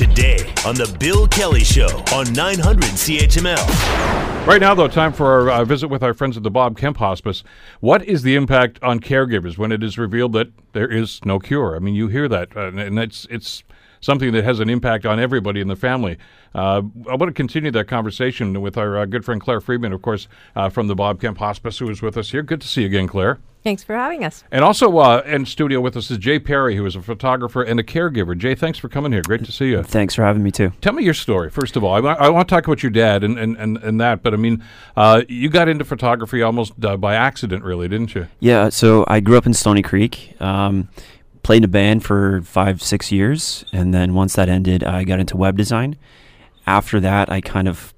today on The Bill Kelly Show on 900 CHML. Right now, though, time for our uh, visit with our friends at the Bob Kemp Hospice. What is the impact on caregivers when it is revealed that there is no cure? I mean, you hear that, uh, and it's it's something that has an impact on everybody in the family. Uh, I want to continue that conversation with our uh, good friend Claire Friedman, of course, uh, from the Bob Kemp Hospice, who is with us here. Good to see you again, Claire. Thanks for having us. And also uh, in studio with us is Jay Perry, who is a photographer and a caregiver. Jay, thanks for coming here. Great to see you. Thanks for having me too. Tell me your story, first of all. I, I want to talk about your dad and, and, and, and that, but I mean, uh, you got into photography almost uh, by accident, really, didn't you? Yeah, so I grew up in Stoney Creek. Um, played in a band for five, six years, and then once that ended, I got into web design. After that, I kind of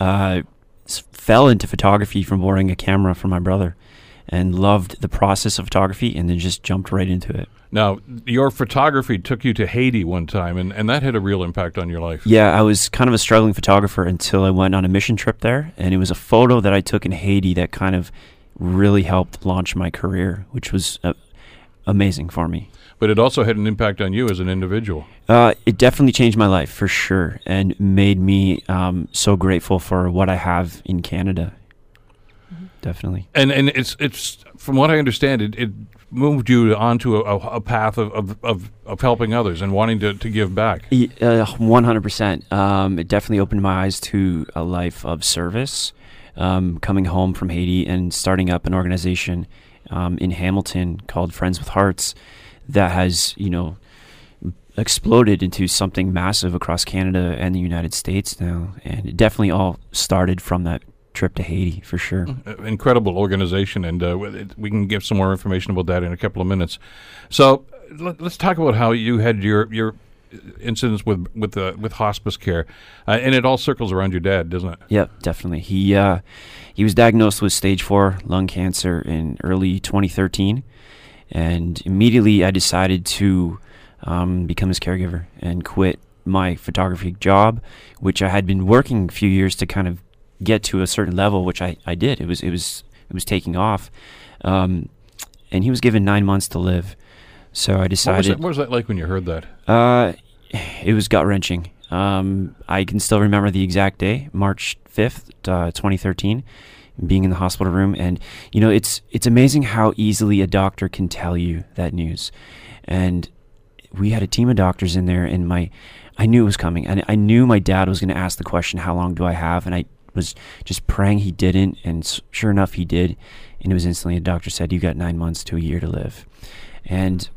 uh, fell into photography from borrowing a camera from my brother, and loved the process of photography, and then just jumped right into it. Now, your photography took you to Haiti one time, and, and that had a real impact on your life. Yeah, I was kind of a struggling photographer until I went on a mission trip there, and it was a photo that I took in Haiti that kind of really helped launch my career, which was amazing for me. But it also had an impact on you as an individual. Uh, it definitely changed my life for sure, and made me um, so grateful for what I have in Canada. Definitely. And and it's it's from what I understand, it, it moved you onto a, a path of, of, of, of helping others and wanting to, to give back. uh, One hundred percent. Um, It definitely opened my eyes to a life of service. Um, coming home from Haiti and starting up an organization um, in Hamilton called Friends with Hearts that has you know exploded into something massive across Canada and the United States now, and it definitely all started from that trip to Haiti for sure. Uh, incredible organization, and uh, we can give some more information about that in a couple of minutes. So let, us talk about how you had your your incidents with with uh, with hospice care, uh, and it all circles around your dad, doesn't it? Yep, definitely. He uh, he was diagnosed with stage four lung cancer in early 2013, and immediately I decided to um, become his caregiver and quit my photography job, which I had been working a few years to kind of get to a certain level, which I, I did. It was it was it was taking off, um, and he was given nine months to live. So I What was, decided. that, what was that like when you heard that? Uh, it was gut wrenching. Um, I can still remember the exact day, March fifth, uh, twenty thirteen, being in the hospital room, and you know, it's it's amazing how easily a doctor can tell you that news, and we had a team of doctors in there, and my, I knew it was coming, and I knew my dad was going to ask the question, "How long do I have?" and I was just praying he didn't, and sure enough, he did, and it was instantly. A doctor said, "You got nine months to a year to live," and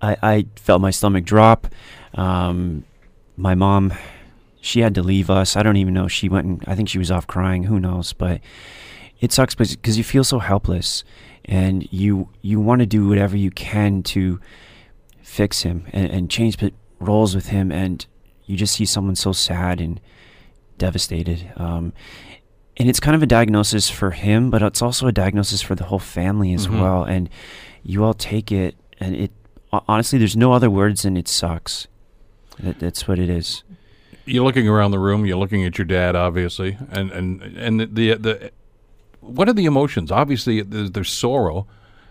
I, I felt my stomach drop. Um, my mom, she had to leave us. I don't even know. She went and I think she was off crying. Who knows? But it sucks because you feel so helpless, and you you want to do whatever you can to fix him and, and change roles with him, and you just see someone so sad and devastated. Um, and it's kind of a diagnosis for him, but it's also a diagnosis for the whole family as Mhm. well. And you all take it, and it honestly, there's no other words than it sucks. That, that's what it is. You're looking around the room. You're looking at your dad, obviously, and and and the the, the what are the emotions? Obviously, there's, there's sorrow,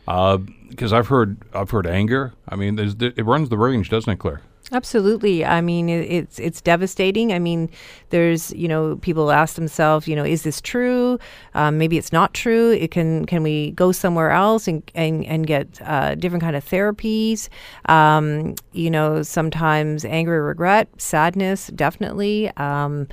uh, because I've heard I've heard anger. I mean, there's it runs the range, doesn't it, Claire? Absolutely. I mean, it, it's it's devastating. I mean, there's you know people ask themselves, you know, is this true? Um, maybe it's not true. It can can we go somewhere else and and and get uh, different kind of therapies? Um, you know, sometimes anger, regret, sadness, definitely. Um,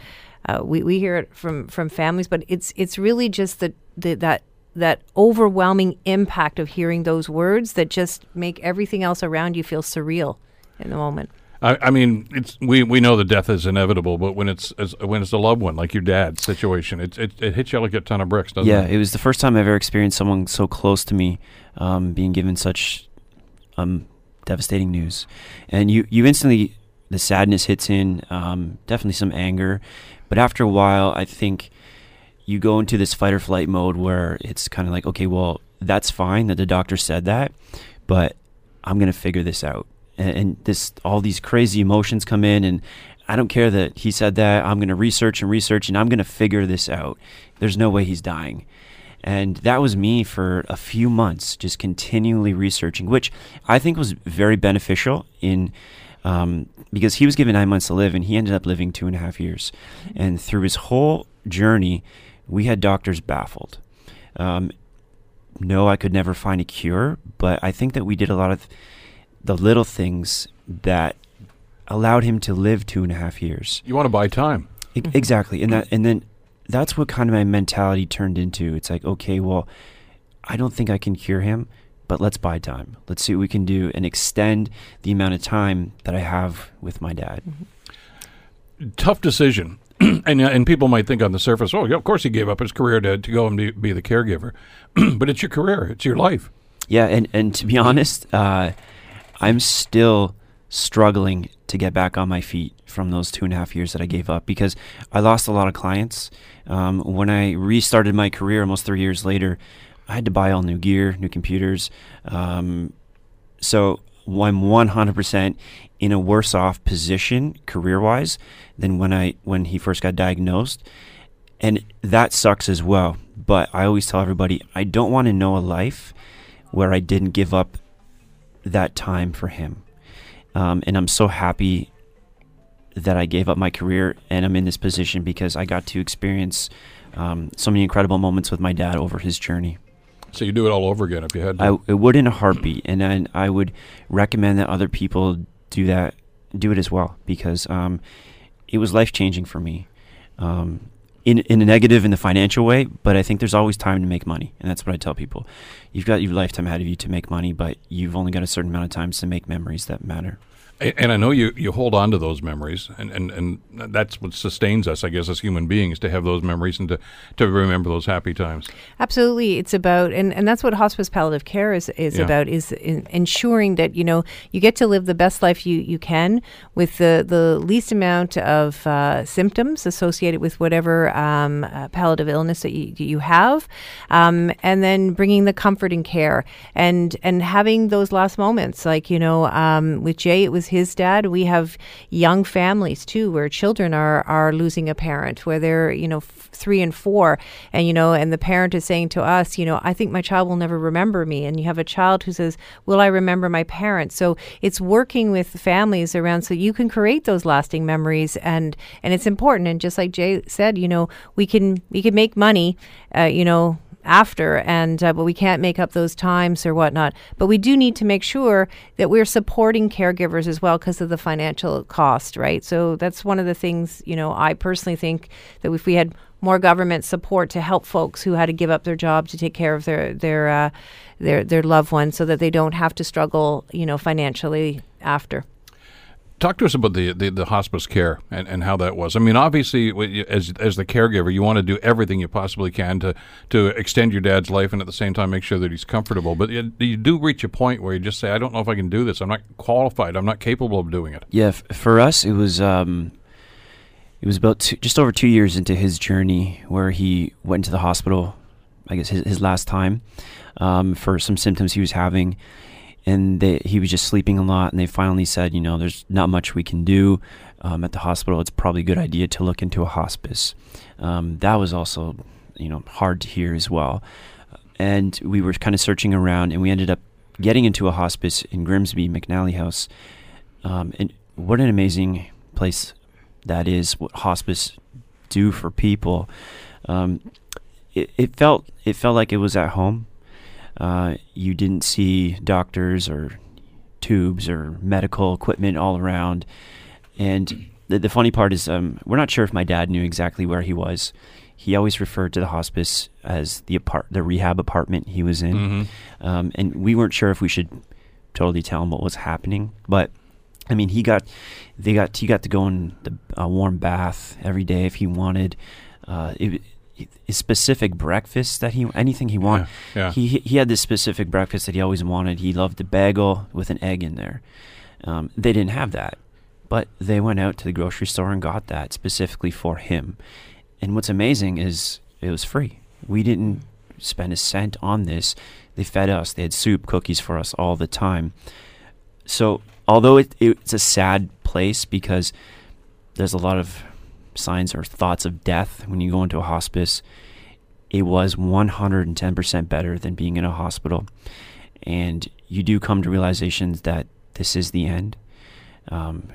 uh, we we hear it from from families, but it's it's really just the, the that that overwhelming impact of hearing those words that just make everything else around you feel surreal in the moment. I, I mean, it's we, we know that death is inevitable, but when it's as, when it's a loved one like your dad's situation, it it, it hits you like a ton of bricks, doesn't yeah, it? it was the first time I ever experienced someone so close to me um, being given such um, devastating news, and you you instantly the sadness hits in, um, definitely some anger, but after a while, I think you go into this fight or flight mode where it's kind of like, okay, well, that's fine that the doctor said that, but I'm gonna figure this out, and, and this all these crazy emotions come in, and I don't care that he said that. I'm gonna research and research, and I'm gonna figure this out. There's no way he's dying. And that was me for a few months, just continually researching, which I think was very beneficial in um, because he was given nine months to live, and he ended up living two and a half years. And through his whole journey, we had doctors baffled. Um, no, I could never find a cure, but I think that we did a lot of the little things that allowed him to live two and a half years. You want to buy time. E- Exactly, and that and then that's what kind of my mentality turned into. It's like, okay, well, I don't think I can cure him, but let's buy time. Let's see what we can do and extend the amount of time that I have with my dad. Tough decision. and and people might think on the surface, oh, yeah, of course he gave up his career to, to go and be, be the caregiver. but it's your career. It's your life. Yeah, and and to be honest, uh, I'm still struggling to get back on my feet from those two and a half years that I gave up because I lost a lot of clients. Um, when I restarted my career almost three years later, I had to buy all new gear, new computers. Um, so I'm 100% in a worse off position career wise than when I when he first got diagnosed, and that sucks as well. But I always tell everybody I don't want to know a life where I didn't give up that time for him. Um, and I'm so happy that I gave up my career and I'm in this position because I got to experience um, so many incredible moments with my dad over his journey. So you do it all over again if you had to. I, it would in a heartbeat, and then I would recommend that other people do that, do it as well, because um, it was life changing for me. Um, in in a negative in the financial way, but I think there's always time to make money, and that's what I tell people. You've got your lifetime ahead of you to make money, but you've only got a certain amount of times to make memories that matter. And I know you, you hold on to those memories, and, and, and that's what sustains us, I guess, as human beings, to have those memories and to, to remember those happy times. Absolutely, it's about, and, and that's what hospice palliative care is is Yeah. about is in, ensuring that you know you get to live the best life you, you can with the the least amount of uh, symptoms associated with whatever um, uh, palliative illness that you, you have, um, and then bringing the comfort and care and and having those last moments. Like you know, um, with Jay, it was his dad. We have young families too, where children are are losing a parent, where they're you know f- three and four, and you know, and the parent is saying to us, you know, I think my child will never remember me, and you have a child who says, Will I remember my parents? So it's working with families around so you can create those lasting memories, and and it's important. And just like Jay said, you know, we can we can make money, uh, you know after and uh, but we can't make up those times or whatnot. But we do need to make sure that we're supporting caregivers as well because of the financial cost right? So that's one of the things you know i personally think that if we had more government support to help folks who had to give up their job to take care of their their uh, their their loved ones so that they don't have to struggle you know financially after Talk to us about the, the, the hospice care and, and how that was. I mean, obviously, as as the caregiver, you want to do everything you possibly can to, to extend your dad's life and at the same time make sure that he's comfortable. But you, you do reach a point where you just say, I don't know if I can do this. I'm not qualified. I'm not capable of doing it. Yeah, f- for us, it was um, it was about two, just over two years into his journey where he went to the hospital. I guess his, his last time um, for some symptoms he was having, and they, he was just sleeping a lot. And they finally said, you know, there's not much we can do um, at the hospital. It's probably a good idea to look into a hospice. Um, that was also, you know, hard to hear as well. And we were kind of searching around, and we ended up getting into a hospice in Grimsby, McNally House. Um, and what an amazing place that is! What hospice do for people. Um, it, it felt it felt like it was at home. Uh, you didn't see doctors or tubes or medical equipment all around. And the, the funny part is, um, we're not sure if my dad knew exactly where he was. He always referred to the hospice as the apart- the rehab apartment he was in, Mm-hmm. um, and we weren't sure if we should totally tell him what was happening. But I mean, he got they got he got to go in the a warm bath every day if he wanted. Uh, it, it, specific breakfast that he anything he wanted. Yeah, yeah. He he had this specific breakfast that he always wanted. He loved a bagel with an egg in there. Um, they didn't have that, but they went out to the grocery store and got that specifically for him. And what's amazing is it was free. We didn't spend a cent on this. They fed us. They had soup, cookies for us all the time. So although it, it's a sad place because there's a lot of signs or thoughts of death when you go into a hospice, it was 110% better than being in a hospital. And you do come to realizations that this is the end. um,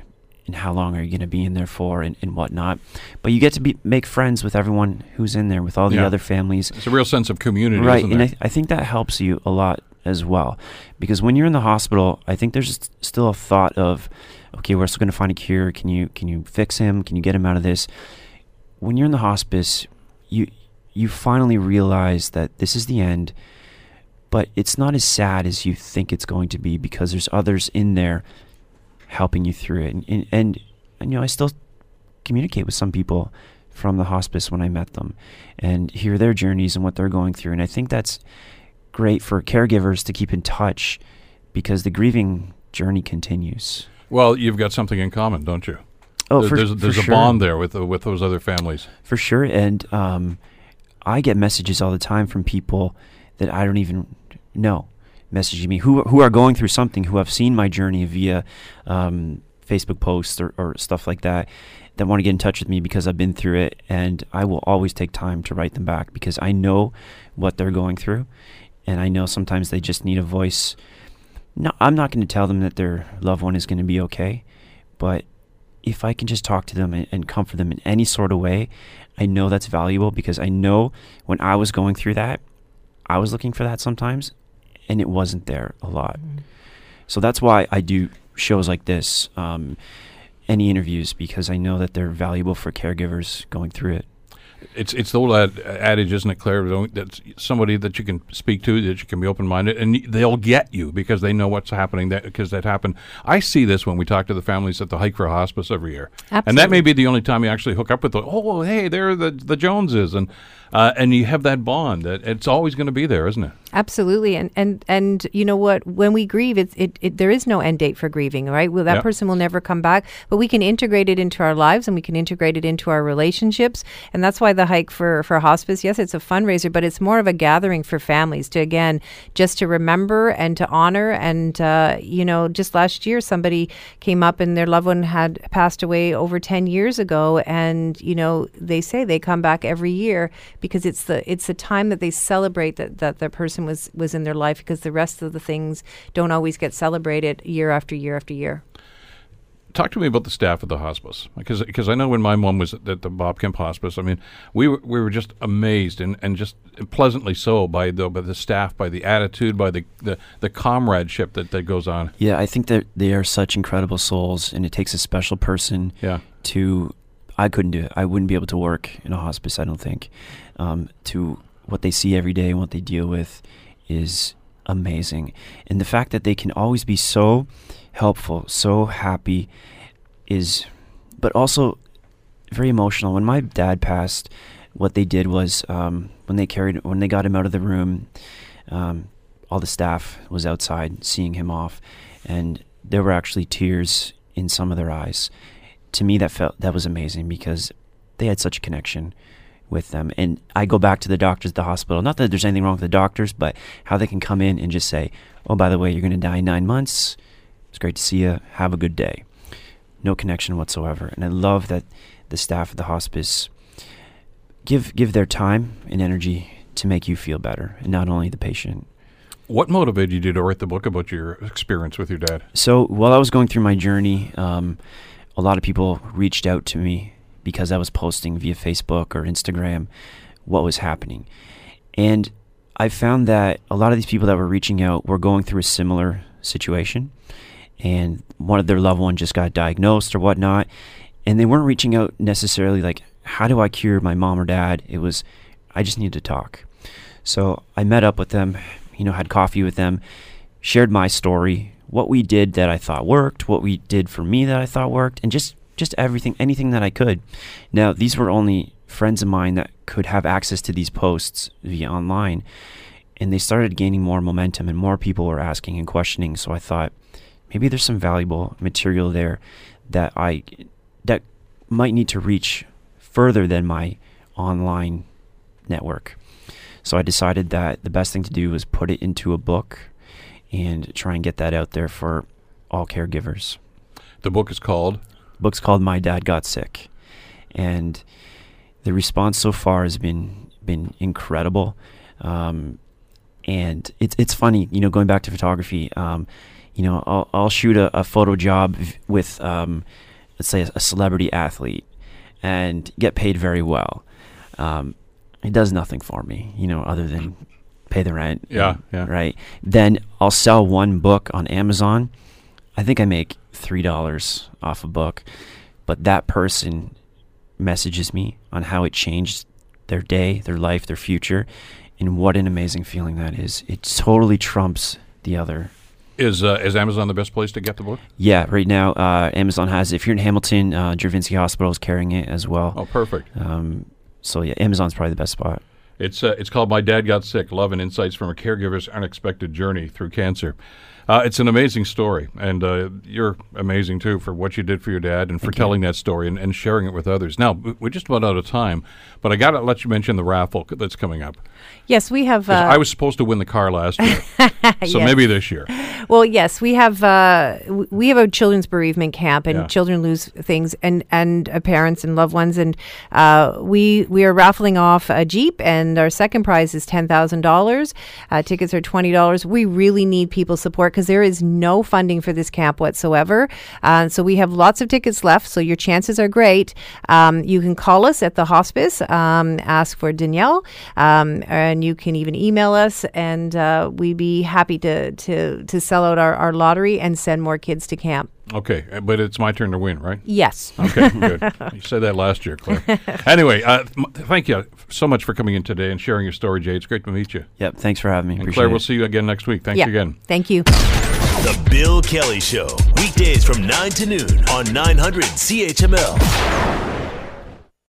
and how long are you going to be in there for and, and whatnot. But you get to be make friends with everyone who's in there, with all the Yeah. other families. It's a real sense of community, Right, and? I, I think that helps you a lot as well, because when you're in the hospital, I think there's still a thought of, okay, we're still going to find a cure. Can you can you fix him? Can you get him out of this? When you're in the hospice, you you finally realize that this is the end, but it's not as sad as you think it's going to be because there's others in there helping you through it, and and, and, and you know I still communicate with some people from the hospice when I met them and hear their journeys and what they're going through. And I think that's great for caregivers to keep in touch because the grieving journey continues. Well, you've got something in common, don't you? Oh, There- for, there's for there's a sure. bond there with the, with those other families. For sure. And um, I get messages all the time from people that I don't even know messaging me who, who are going through something, who have seen my journey via um, Facebook posts or, or stuff like that, that want to get in touch with me because I've been through it. And I will always take time to write them back because I know what they're going through. And I know sometimes they just need a voice. No, I'm not going to tell them that their loved one is going to be okay, but if I can just talk to them and, and comfort them in any sort of way, I know that's valuable because I know when I was going through that, I was looking for that sometimes, and it wasn't there a lot. So that's why I do shows like this, um, any interviews, because I know that they're valuable for caregivers going through it. It's it's the old ad, adage, isn't it, Claire? That's somebody that you can speak to, that you can be open minded, and they'll get you because they know what's happening. That because that happened. I see this when we talk to the families at the Hike for Hospice every year, and that may be the only time you actually hook up with the. Oh, hey, there the the Joneses, and uh, and you have that bond. That it's always going to be there, isn't it? Absolutely, and and and you know what? When we grieve, it's it, it there is no end date for grieving, right? Well, that Yeah. person will never come back, but we can integrate it into our lives and we can integrate it into our relationships, and that's why the hike for for hospice. Yes, it's a fundraiser, but it's more of a gathering for families to again just to remember and to honor. And uh, you know, just last year, somebody came up and their loved one had passed away over ten years ago, and you know, they say they come back every year because it's the it's the time that they celebrate that that the person was was in their life because the rest of the things don't always get celebrated year after year after year. Talk to me about the staff at the hospice, because because I know when my mom was at the Bob Kemp Hospice, I mean, we were we were just amazed and, and just pleasantly so by the by the staff, by the attitude, by the the, the comradeship that, that goes on. Yeah, I think that they are such incredible souls, and it takes a special person Yeah, to I couldn't do it. I wouldn't be able to work in a hospice. I don't think. Um, to what they see every day and what they deal with is amazing, and the fact that they can always be so helpful, so happy, is, but also very emotional. When my dad passed, what they did was um, when they carried when they got him out of the room, um, all the staff was outside seeing him off, and there were actually tears in some of their eyes. To me, that felt that was amazing because they had such a connection with them. And I go back to the doctors at the hospital. Not that there's anything wrong with the doctors, but how they can come in and just say, "Oh, by the way, you're going to die in nine months. It's great to see you. Have a good day." No connection whatsoever. And I love that the staff at the hospice give give their time and energy to make you feel better, and not only the patient. what motivated you to write the book about your experience with your dad? So while I was going through my journey, um, a lot of people reached out to me because I was posting via Facebook or Instagram what was happening. And I found that a lot of these people that were reaching out were going through a similar situation. And one of their loved one just got diagnosed or whatnot. And they weren't reaching out necessarily like, how do I cure my mom or dad? It was, I just need to talk. So I met up with them, you know, had coffee with them, shared my story, what we did that I thought worked, what we did for me that I thought worked, and just just everything, anything that I could. Now, these were only friends of mine that could have access to these posts via online, and they started gaining more momentum, and more people were asking and questioning. So I thought maybe there's some valuable material there that I that might need to reach further than my online network. So I decided that the best thing to do was put it into a book and try and get that out there for all caregivers. The book is called book's called My Dad Got Sick. And the response so far has been been incredible. Um, and it's it's funny, you know, going back to photography, um, You know, I'll, I'll shoot a, a photo job with, um, let's say, a, celebrity athlete and get paid very well. Um, it does nothing for me, you know, other than pay the rent. Yeah, and- yeah. Right. Then I'll sell one book on Amazon. I think I make three dollars off a book, but that person messages me on how it changed their day, their life, their future, and what an amazing feeling that is. It totally trumps the other. Is uh, is Amazon the best place to get the book? Yeah, right now uh, Amazon has. it. If you're in Hamilton, uh, Juravinski Hospital is carrying it as well. Oh, perfect. Um, so yeah, Amazon's probably the best spot. It's uh, it's called My Dad Got Sick: Love and Insights from a Caregiver's Unexpected Journey Through Cancer. Uh, it's an amazing story, and uh, you're amazing too for what you did for your dad and for telling that story and, and sharing it with others. Now we're just about out of time, but I got to let you mention the raffle c- that's coming up. Yes, we have. Uh, I was supposed to win the car last year, so Yes. maybe this year. Well, yes, we have uh, w- we have a children's bereavement camp, and Yeah. children lose things, and and uh, parents and loved ones, and uh, we we are raffling off a jeep, and our second prize is ten thousand dollars. Uh, tickets are twenty dollars. We really need people's support because there is no funding for this camp whatsoever. Uh, so we have lots of tickets left. So your chances are great. Um, you can call us at the hospice, um, ask for Danielle, um, and you can even email us, and uh, we'd be happy to to to sell out our, our lottery and send more kids to camp. Okay, uh, but it's my turn to win, right? Yes. Okay, good. You said that last year, Claire. Anyway, uh, m- thank you so much for coming in today and sharing your story, Jay. It's great to meet you. Yep. Thanks for having me. And Appreciate Claire, it. we'll see you again next week. Thanks yeah. again. Thank you. The Bill Kelly Show, weekdays from 9 to noon on 900 CHML.